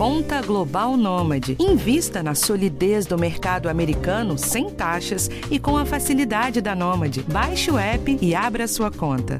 Conta Global Nômade. Invista na solidez do mercado americano sem taxas e com a facilidade da Nômade. Baixe o app e abra sua conta.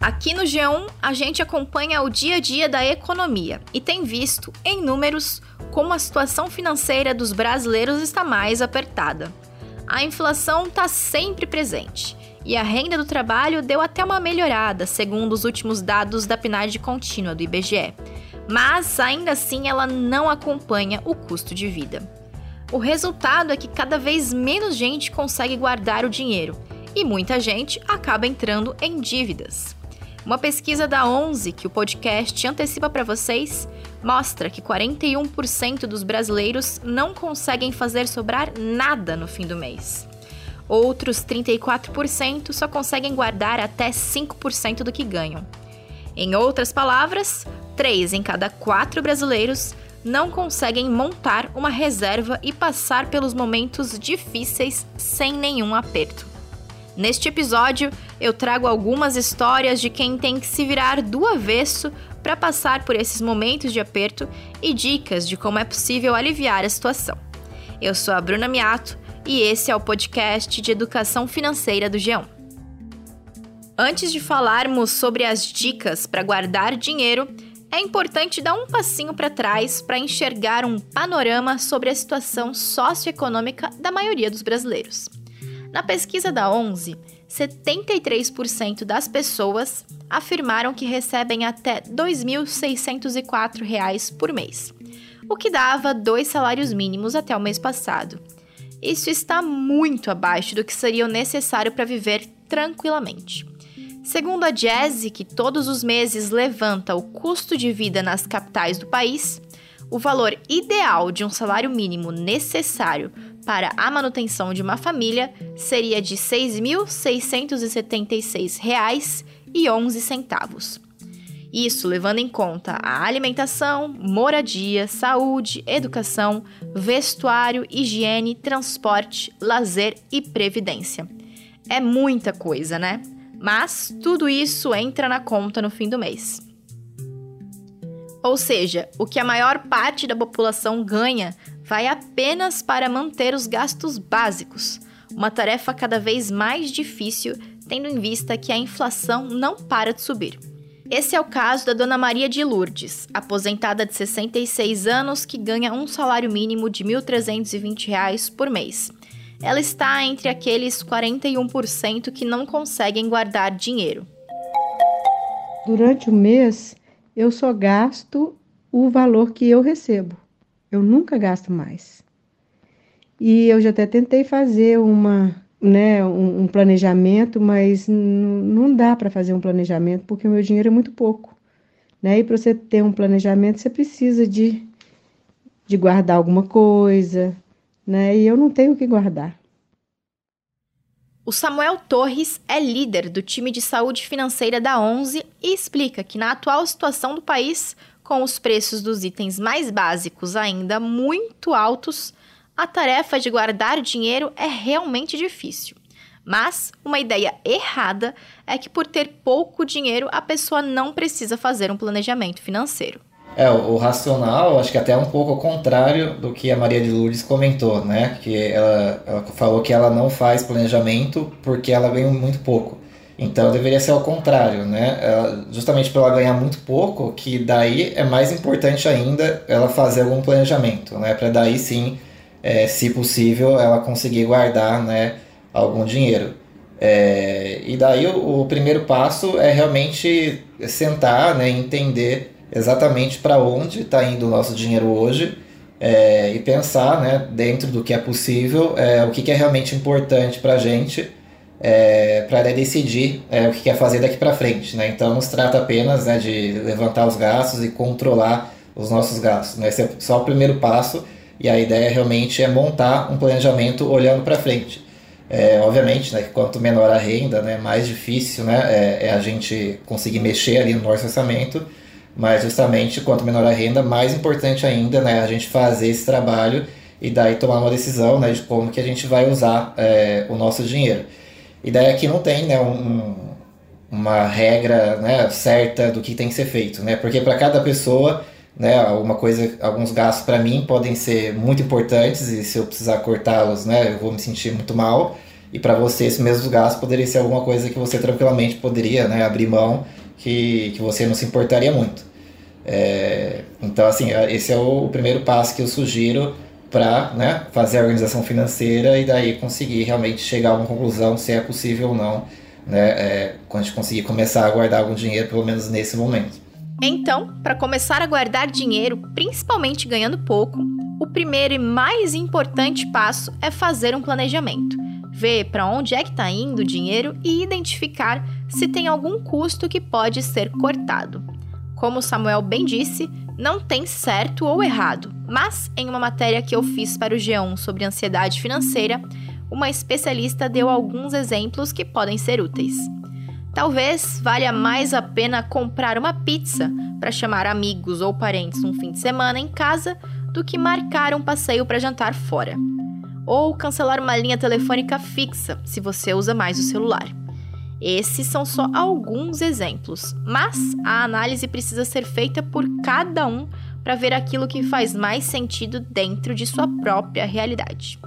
Aqui no G1, a gente acompanha o dia a dia da economia e tem visto, em números, como a situação financeira dos brasileiros está mais apertada. A inflação está sempre presente e a renda do trabalho deu até uma melhorada, segundo os últimos dados da PNAD contínua do IBGE. Mas ainda assim ela não acompanha o custo de vida. O resultado é que cada vez menos gente consegue guardar o dinheiro e muita gente acaba entrando em dívidas. Uma pesquisa da 11 que o podcast antecipa para vocês mostra que 41% dos brasileiros não conseguem fazer sobrar nada no fim do mês. Outros 34% só conseguem guardar até 5% do que ganham. Em outras palavras, 3 em cada 4 brasileiros não conseguem montar uma reserva e passar pelos momentos difíceis sem nenhum aperto. Neste episódio, eu trago algumas histórias de quem tem que se virar do avesso para passar por esses momentos de aperto e dicas de como é possível aliviar a situação. Eu sou a Bruna Miato e esse é o podcast de educação financeira do G1. Antes de falarmos sobre as dicas para guardar dinheiro, é importante dar um passinho para trás para enxergar um panorama sobre a situação socioeconômica da maioria dos brasileiros. Na pesquisa da 11, 73% das pessoas afirmaram que recebem até R$ 2.604 por mês, o que dava dois salários mínimos até o mês passado. Isso está muito abaixo do que seria o necessário para viver tranquilamente. Segundo a Jazzy, que todos os meses levanta o custo de vida nas capitais do país, o valor ideal de um salário mínimo necessário para a manutenção de uma família seria de R$ 6.666,11. Isso levando em conta a alimentação, moradia, saúde, educação, vestuário, higiene, transporte, lazer e previdência. É muita coisa, né? Mas tudo isso entra na conta no fim do mês. Ou seja, o que a maior parte da população ganha vai apenas para manter os gastos básicos, uma tarefa cada vez mais difícil, tendo em vista que a inflação não para de subir. Esse é o caso da Dona Maria de Lourdes, aposentada de 66 anos que ganha um salário mínimo de R$ 1.320 por mês. Ela está entre aqueles 41% que não conseguem guardar dinheiro. Durante o mês, eu só gasto o valor que eu recebo. Eu nunca gasto mais. E eu já até tentei fazer uma, né, um, um planejamento, mas não dá para fazer um planejamento porque o meu dinheiro é muito pouco. Né? E para você ter um planejamento, você precisa de, de guardar alguma coisa, né? E eu não tenho o que guardar. O Samuel Torres é líder do time de saúde financeira da 11 e explica que na atual situação do país, com os preços dos itens mais básicos ainda muito altos, a tarefa de guardar dinheiro é realmente difícil. Mas uma ideia errada é que por ter pouco dinheiro a pessoa não precisa fazer um planejamento financeiro. É, o, o racional, acho que até é um pouco ao contrário do que a Maria de Lourdes comentou, né? Que ela, ela falou que ela não faz planejamento porque ela ganha muito pouco. Então deveria ser ao contrário, né? Ela, justamente para ela ganhar muito pouco, que daí é mais importante ainda ela fazer algum planejamento, né? Para daí sim, é, se possível, ela conseguir guardar, né, algum dinheiro. É, e daí o, o, primeiro passo é realmente sentar, né, entender exatamente para onde está indo o nosso dinheiro hoje é, e pensar, né, dentro do que é possível, é, o que, que é realmente importante para a gente é, para decidir é, o que quer fazer daqui para frente. Né? Então, não se trata apenas né, de levantar os gastos e controlar os nossos gastos. Né? Esse é só o primeiro passo e a ideia realmente é montar um planejamento olhando para frente. É, obviamente, né, que quanto menor a renda, né, mais difícil né, é, é, a gente conseguir mexer ali no nosso orçamento, mas justamente quanto menor a renda, mais importante ainda né, a gente fazer esse trabalho e daí tomar uma decisão né, de como que a gente vai usar é, o nosso dinheiro. E daí aqui não tem né, um, uma regra né, certa do que tem que ser feito, né? Porque para cada pessoa, né, alguma coisa, alguns gastos para mim podem ser muito importantes e se eu precisar cortá-los, né, eu vou me sentir muito mal. E para você, esses mesmos gastos poderiam ser alguma coisa que você tranquilamente poderia né, abrir mão, que, que você não se importaria muito. É, então, assim, esse é o primeiro passo que eu sugiro para né, fazer a organização financeira e daí conseguir realmente chegar a uma conclusão se é possível ou não, né, é, quando a gente conseguir começar a guardar algum dinheiro, pelo menos nesse momento. Então, para começar a guardar dinheiro, principalmente ganhando pouco, o primeiro e mais importante passo é fazer um planejamento. Ver para onde é que está indo o dinheiro e identificar se tem algum custo que pode ser cortado. Como Samuel bem disse, não tem certo ou errado, mas em uma matéria que eu fiz para o G1 sobre ansiedade financeira, uma especialista deu alguns exemplos que podem ser úteis. Talvez valha mais a pena comprar uma pizza para chamar amigos ou parentes um fim de semana em casa do que marcar um passeio para jantar fora. Ou cancelar uma linha telefônica fixa se você usa mais o celular. Esses são só alguns exemplos, mas a análise precisa ser feita por cada um para ver aquilo que faz mais sentido dentro de sua própria realidade.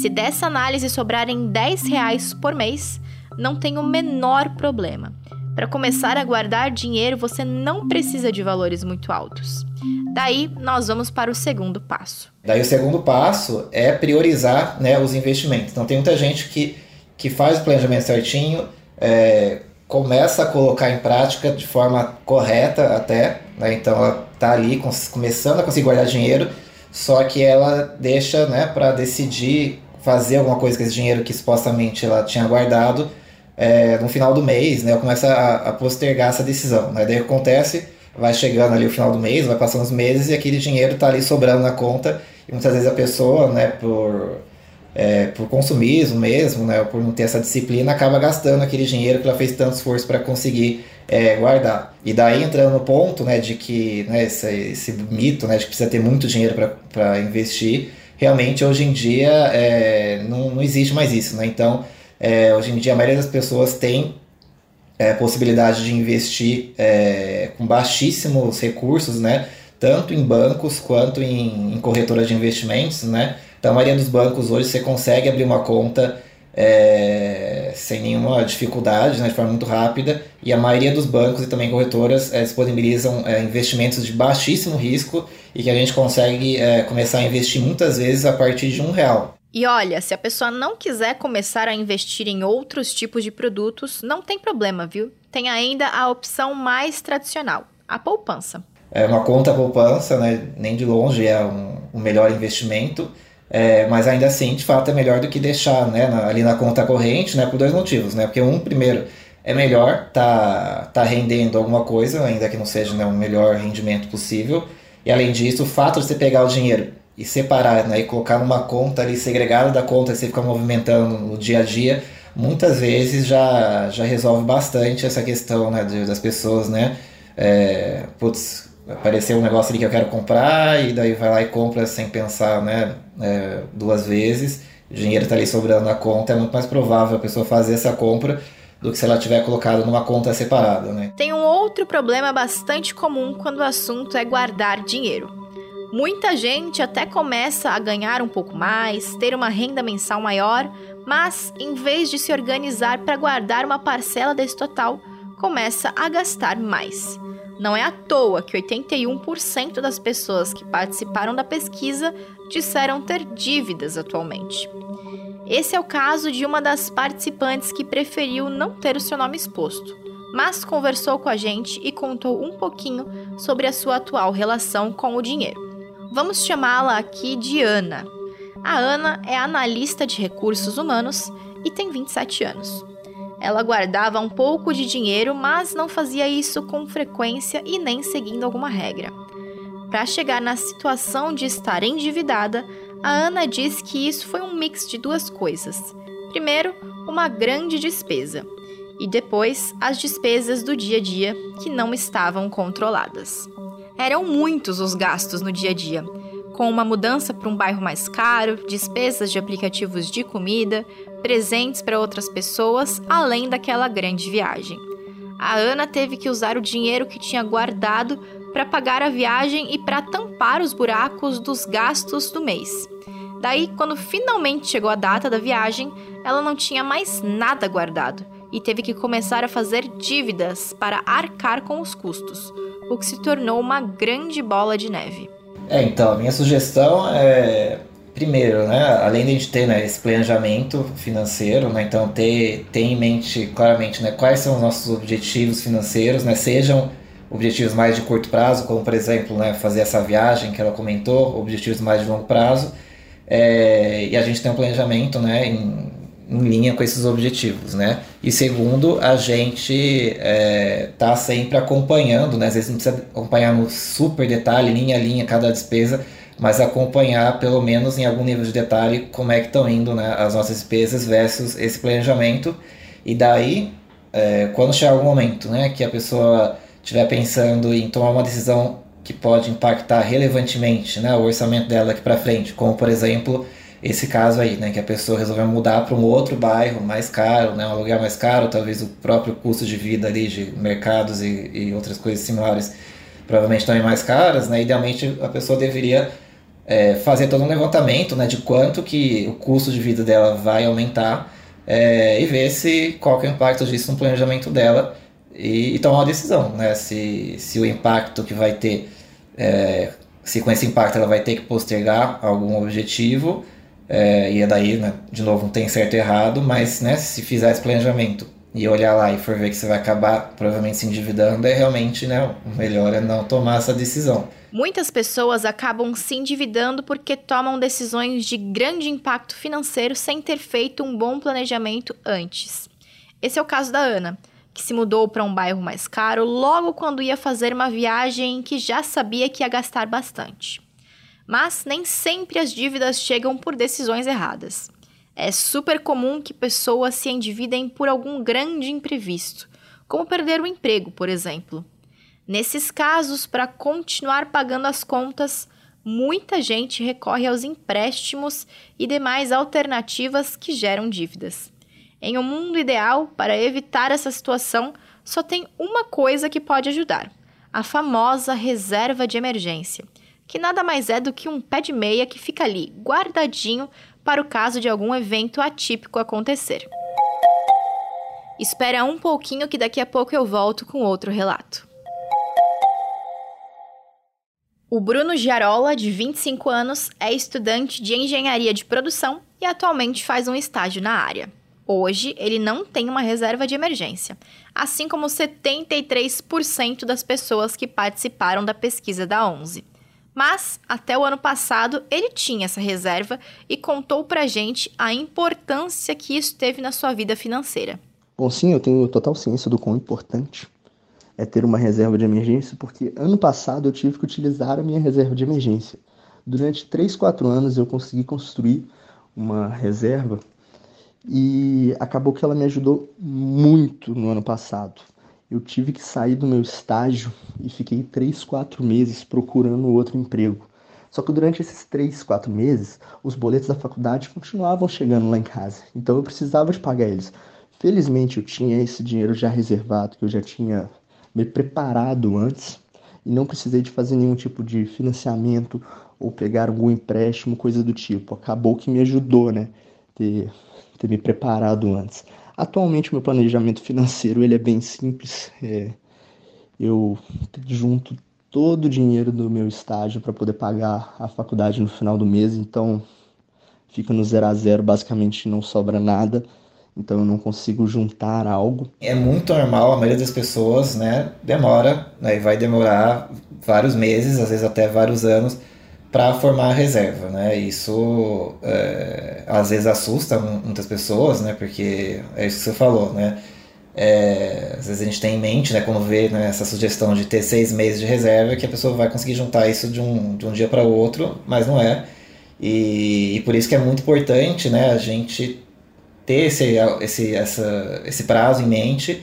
Se dessa análise sobrarem 10 reais por mês, não tem o menor problema. Para começar a guardar dinheiro, você não precisa de valores muito altos. Daí, nós vamos para o segundo passo. Daí, o segundo passo é priorizar né, os investimentos. Então, tem muita gente que, que faz o planejamento certinho, é, começa a colocar em prática de forma correta até, né? então ela está ali começando a conseguir guardar dinheiro, só que ela deixa né, para decidir fazer alguma coisa com esse dinheiro que supostamente ela tinha guardado é, no final do mês, né, começa a, a postergar essa decisão. Né? Daí acontece, vai chegando ali o final do mês, vai passando os meses e aquele dinheiro está ali sobrando na conta e muitas vezes a pessoa, né, por é, por consumismo mesmo, né, por não ter essa disciplina, acaba gastando aquele dinheiro que ela fez tanto esforço para conseguir é, guardar. E daí entrando no ponto né, de que né, esse, esse mito né, de que precisa ter muito dinheiro para investir, realmente hoje em dia é, não, não existe mais isso. Né? Então, é, hoje em dia a maioria das pessoas tem é, possibilidade de investir é, com baixíssimos recursos, né? tanto em bancos quanto em, em corretoras de investimentos, né? Então, a maioria dos bancos hoje você consegue abrir uma conta é, sem nenhuma dificuldade, né, de forma muito rápida, e a maioria dos bancos e também corretoras é, disponibilizam é, investimentos de baixíssimo risco e que a gente consegue é, começar a investir muitas vezes a partir de um real. E olha, se a pessoa não quiser começar a investir em outros tipos de produtos, não tem problema, viu? Tem ainda a opção mais tradicional, a poupança. É uma conta poupança, né, nem de longe é um, um melhor investimento é, mas ainda assim, de fato, é melhor do que deixar né, na, ali na conta corrente, né, por dois motivos. Né? Porque, um, primeiro, é melhor tá, tá rendendo alguma coisa, ainda que não seja né, o melhor rendimento possível. E, além disso, o fato de você pegar o dinheiro e separar né, e colocar numa conta ali segregada da conta e você ficar movimentando no dia a dia, muitas vezes já, já resolve bastante essa questão né, de, das pessoas, né? É, putz, apareceu um negócio ali que eu quero comprar e daí vai lá e compra sem pensar né, é, duas vezes, o dinheiro está ali sobrando na conta, é muito mais provável a pessoa fazer essa compra do que se ela tiver colocado numa conta separada. Né? Tem um outro problema bastante comum quando o assunto é guardar dinheiro. Muita gente até começa a ganhar um pouco mais, ter uma renda mensal maior, mas em vez de se organizar para guardar uma parcela desse total, começa a gastar mais. Não é à toa que 81% das pessoas que participaram da pesquisa disseram ter dívidas atualmente. Esse é o caso de uma das participantes que preferiu não ter o seu nome exposto, mas conversou com a gente e contou um pouquinho sobre a sua atual relação com o dinheiro. Vamos chamá-la aqui de Ana. A Ana é analista de recursos humanos e tem 27 anos. Ela guardava um pouco de dinheiro, mas não fazia isso com frequência e nem seguindo alguma regra. Para chegar na situação de estar endividada, a Ana diz que isso foi um mix de duas coisas. Primeiro, uma grande despesa, e depois as despesas do dia a dia que não estavam controladas. Eram muitos os gastos no dia a dia, com uma mudança para um bairro mais caro, despesas de aplicativos de comida, presentes para outras pessoas, além daquela grande viagem. A Ana teve que usar o dinheiro que tinha guardado para pagar a viagem e para tampar os buracos dos gastos do mês. Daí, quando finalmente chegou a data da viagem, ela não tinha mais nada guardado e teve que começar a fazer dívidas para arcar com os custos, o que se tornou uma grande bola de neve. É, então, a minha sugestão é primeiro, né, além de a gente ter né, esse planejamento financeiro, né, então ter, ter em mente claramente né, quais são os nossos objetivos financeiros, né, sejam objetivos mais de curto prazo, como por exemplo né, fazer essa viagem que ela comentou, objetivos mais de longo prazo, é, e a gente tem um planejamento né, em, em, linha com esses objetivos. Né? E segundo, a gente está é, tá sempre acompanhando, né, às vezes não precisa acompanhar no super detalhe, linha a linha, cada despesa, mas acompanhar pelo menos em algum nível de detalhe como é que estão indo né, as nossas despesas versus esse planejamento. E daí, é, quando chegar algum momento né, que a pessoa estiver pensando em tomar uma decisão que pode impactar relevantemente né, o orçamento dela aqui para frente, como por exemplo esse caso aí, né, que a pessoa resolveu mudar para um outro bairro mais caro, né, um lugar mais caro, talvez o próprio custo de vida ali de mercados e, e outras coisas similares provavelmente também mais caras, né, idealmente a pessoa deveria é, fazer todo um levantamento né, de quanto que o custo de vida dela vai aumentar é, e ver se qual é o impacto disso no planejamento dela e, e, tomar uma decisão, né? Se, se o impacto que vai ter, é, se com esse impacto ela vai ter que postergar algum objetivo, é, e daí, né, de novo, não tem certo e errado, mas né, se fizer esse planejamento e olhar lá e for ver que você vai acabar provavelmente se endividando, é realmente né, o melhor é não tomar essa decisão. Muitas pessoas acabam se endividando porque tomam decisões de grande impacto financeiro sem ter feito um bom planejamento antes. Esse é o caso da Ana, que se mudou para um bairro mais caro logo quando ia fazer uma viagem que já sabia que ia gastar bastante. Mas nem sempre as dívidas chegam por decisões erradas. É super comum que pessoas se endividem por algum grande imprevisto, como perder o emprego, por exemplo. Nesses casos, para continuar pagando as contas, muita gente recorre aos empréstimos e demais alternativas que geram dívidas. Em um mundo ideal, para evitar essa situação, só tem uma coisa que pode ajudar: a famosa reserva de emergência, que nada mais é do que um pé de meia que fica ali, guardadinho, para o caso de algum evento atípico acontecer. Espera um pouquinho que daqui a pouco eu volto com outro relato. O Bruno Giarola, de 25 anos, é estudante de engenharia de produção e atualmente faz um estágio na área. Hoje, ele não tem uma reserva de emergência, assim como 73% das pessoas que participaram da pesquisa da 11. Mas, até o ano passado, ele tinha essa reserva e contou pra gente a importância que isso teve na sua vida financeira. Bom, sim, eu tenho total ciência do quão importante é ter uma reserva de emergência, porque ano passado eu tive que utilizar a minha reserva de emergência. Durante 3, 4 anos eu consegui construir uma reserva e acabou que ela me ajudou muito no ano passado. Eu tive que sair do meu estágio e fiquei 3, 4 meses procurando outro emprego. Só que durante esses 3, 4 meses, os boletos da faculdade continuavam chegando lá em casa. Então eu precisava de pagar eles. Felizmente eu tinha esse dinheiro já reservado, que eu já tinha me preparado antes e não precisei de fazer nenhum tipo de financiamento ou pegar algum empréstimo, coisa do tipo. Acabou que me ajudou, né? Ter, ter me preparado antes. Atualmente meu planejamento financeiro ele é bem simples. É, eu junto todo o dinheiro do meu estágio para poder pagar a faculdade no final do mês, então fica no zero a zero, basicamente não sobra nada então eu não consigo juntar algo. É muito normal, a maioria das pessoas, né, demora, né, e vai demorar vários meses, às vezes até vários anos, para formar a reserva, né? Isso é, às vezes assusta muitas pessoas, né? Porque é isso que você falou, né? É, às vezes a gente tem em mente, né, quando vê né, essa sugestão de ter seis meses de reserva, que a pessoa vai conseguir juntar isso de um, de um dia para o outro, mas não é. E, e, por isso que é muito importante né, a gente ter esse, esse, essa, esse prazo em mente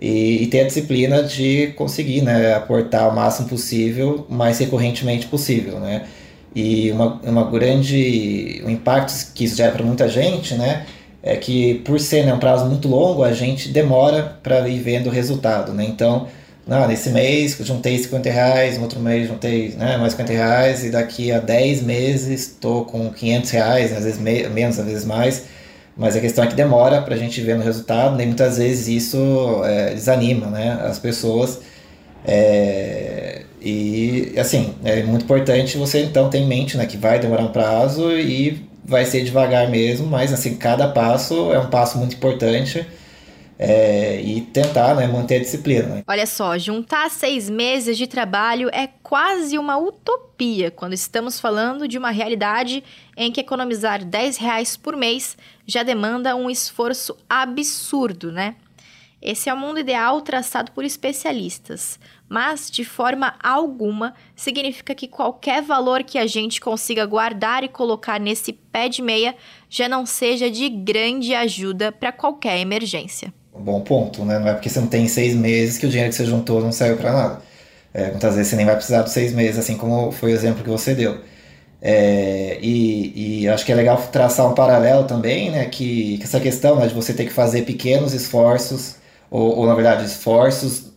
e, e, ter a disciplina de conseguir né, aportar o máximo possível, mais recorrentemente possível. Né? E uma, uma grande, um impacto que isso gera para muita gente né, é que por ser né, um prazo muito longo, a gente demora para ir vendo o resultado, né? Então, não, nesse mês juntei 50 reais, no outro mês juntei né, mais 50 reais, e daqui a 10 meses estou com 500 reais, às vezes me menos, às vezes mais. Mas a questão é que demora para a gente ver no resultado, nem muitas vezes isso é, desanima né, as pessoas. É, e assim, é muito importante você então ter em mente né, que vai demorar um prazo e vai ser devagar mesmo, mas assim, cada passo é um passo muito importante. É, e tentar né, manter a disciplina. Né? Olha só, juntar seis meses de trabalho é quase uma utopia quando estamos falando de uma realidade em que economizar 10 reais por mês já demanda um esforço absurdo, né? Esse é o mundo ideal traçado por especialistas, mas de forma alguma significa que qualquer valor que a gente consiga guardar e colocar nesse pé de meia já não seja de grande ajuda para qualquer emergência. Bom ponto, né? Não é porque você não tem seis meses que o dinheiro que você juntou não serve para nada. É, muitas vezes você nem vai precisar dos seis meses, assim como foi o exemplo que você deu. É, e, e, acho que é legal traçar um paralelo também, né? Que, que essa questão né, de você ter que fazer pequenos esforços, ou, ou na verdade esforços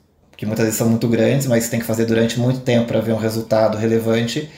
que muitas vezes são muito grandes, mas tem que fazer durante muito tempo para ver um resultado relevante.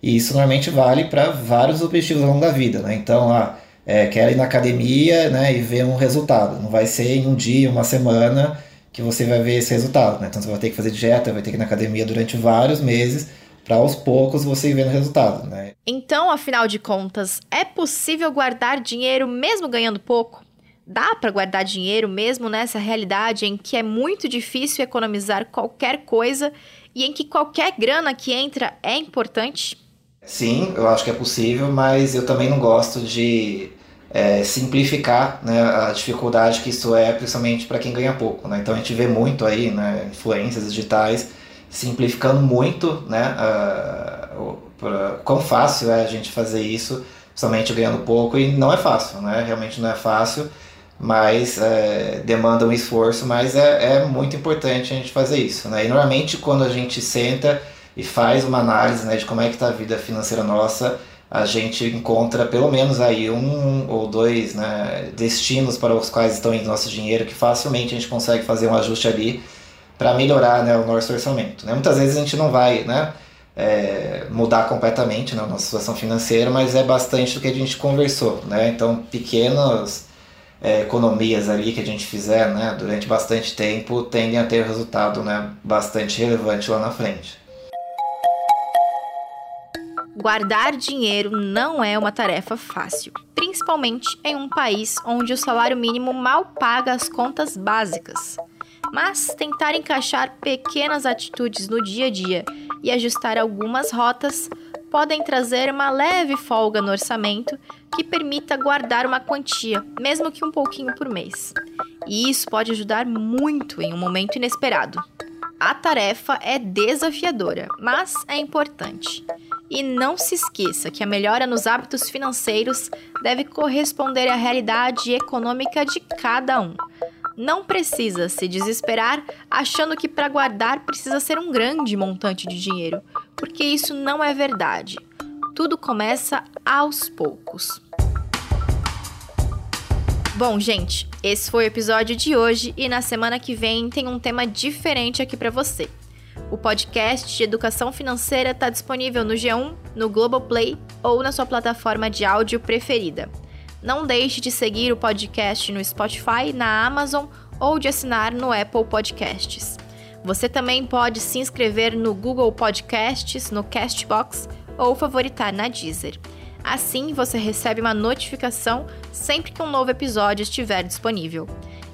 E isso normalmente vale para vários objetivos ao longo da vida, né? Então, ah, é, quero ir na academia né, e ver um resultado. Não vai ser em um dia, uma semana que você vai ver esse resultado. Né? Então você vai ter que fazer dieta, vai ter que ir na academia durante vários meses para aos poucos você ir vendo o resultado. Né? Então, afinal de contas, é possível guardar dinheiro mesmo ganhando pouco? Dá para guardar dinheiro mesmo nessa realidade em que é muito difícil economizar qualquer coisa e em que qualquer grana que entra é importante? Sim, eu acho que é possível, mas eu também não gosto de é, simplificar né, a dificuldade que isso é, principalmente para quem ganha pouco. Né? Então a gente vê muito aí, né, influências digitais simplificando muito né, uh, quão fácil é a gente fazer isso, principalmente ganhando pouco, e não é fácil, né? realmente não é fácil mas é, demanda um esforço, mas é, é, muito importante a gente fazer isso. Né? E normalmente quando a gente senta e faz uma análise né, de como é que está a vida financeira nossa, a gente encontra pelo menos aí um ou dois né, destinos para os quais estão indo nosso dinheiro, que facilmente a gente consegue fazer um ajuste ali para melhorar né, o nosso orçamento. Né? Muitas vezes a gente não vai né, é, mudar completamente né, a nossa situação financeira, mas é bastante do que a gente conversou. Né? Então, pequenos é, economias ali que a gente fizer né, durante bastante tempo tendem a ter resultado né, bastante relevante lá na frente. Guardar dinheiro não é uma tarefa fácil, principalmente em um país onde o salário mínimo mal paga as contas básicas. Mas tentar encaixar pequenas atitudes no dia a dia e ajustar algumas rotas podem trazer uma leve folga no orçamento que permita guardar uma quantia, mesmo que um pouquinho por mês. E isso pode ajudar muito em um momento inesperado. A tarefa é desafiadora, mas é importante. E não se esqueça que a melhora nos hábitos financeiros deve corresponder à realidade econômica de cada um. Não precisa se desesperar achando que para guardar precisa ser um grande montante de dinheiro, porque isso não é verdade. Tudo começa aos poucos. Bom, gente, esse foi o episódio de hoje e na semana que vem tem um tema diferente aqui para você. O podcast de educação financeira está disponível no G1, no Globoplay ou na sua plataforma de áudio preferida. Não deixe de seguir o podcast no Spotify, na Amazon ou de assinar no Apple Podcasts. Você também pode se inscrever no Google Podcasts, no Castbox ou favoritar na Deezer. Assim você recebe uma notificação sempre que um novo episódio estiver disponível.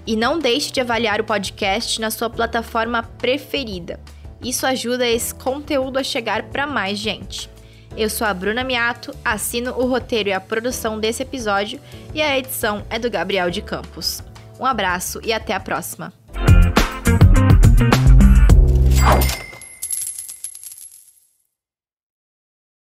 E não deixe de avaliar o podcast na sua plataforma preferida. Isso ajuda esse conteúdo a chegar para mais gente. Eu sou a Bruna Miato, assino o roteiro e a produção desse episódio e a edição é do Gabriel de Campos. Um abraço e até a próxima. Thank.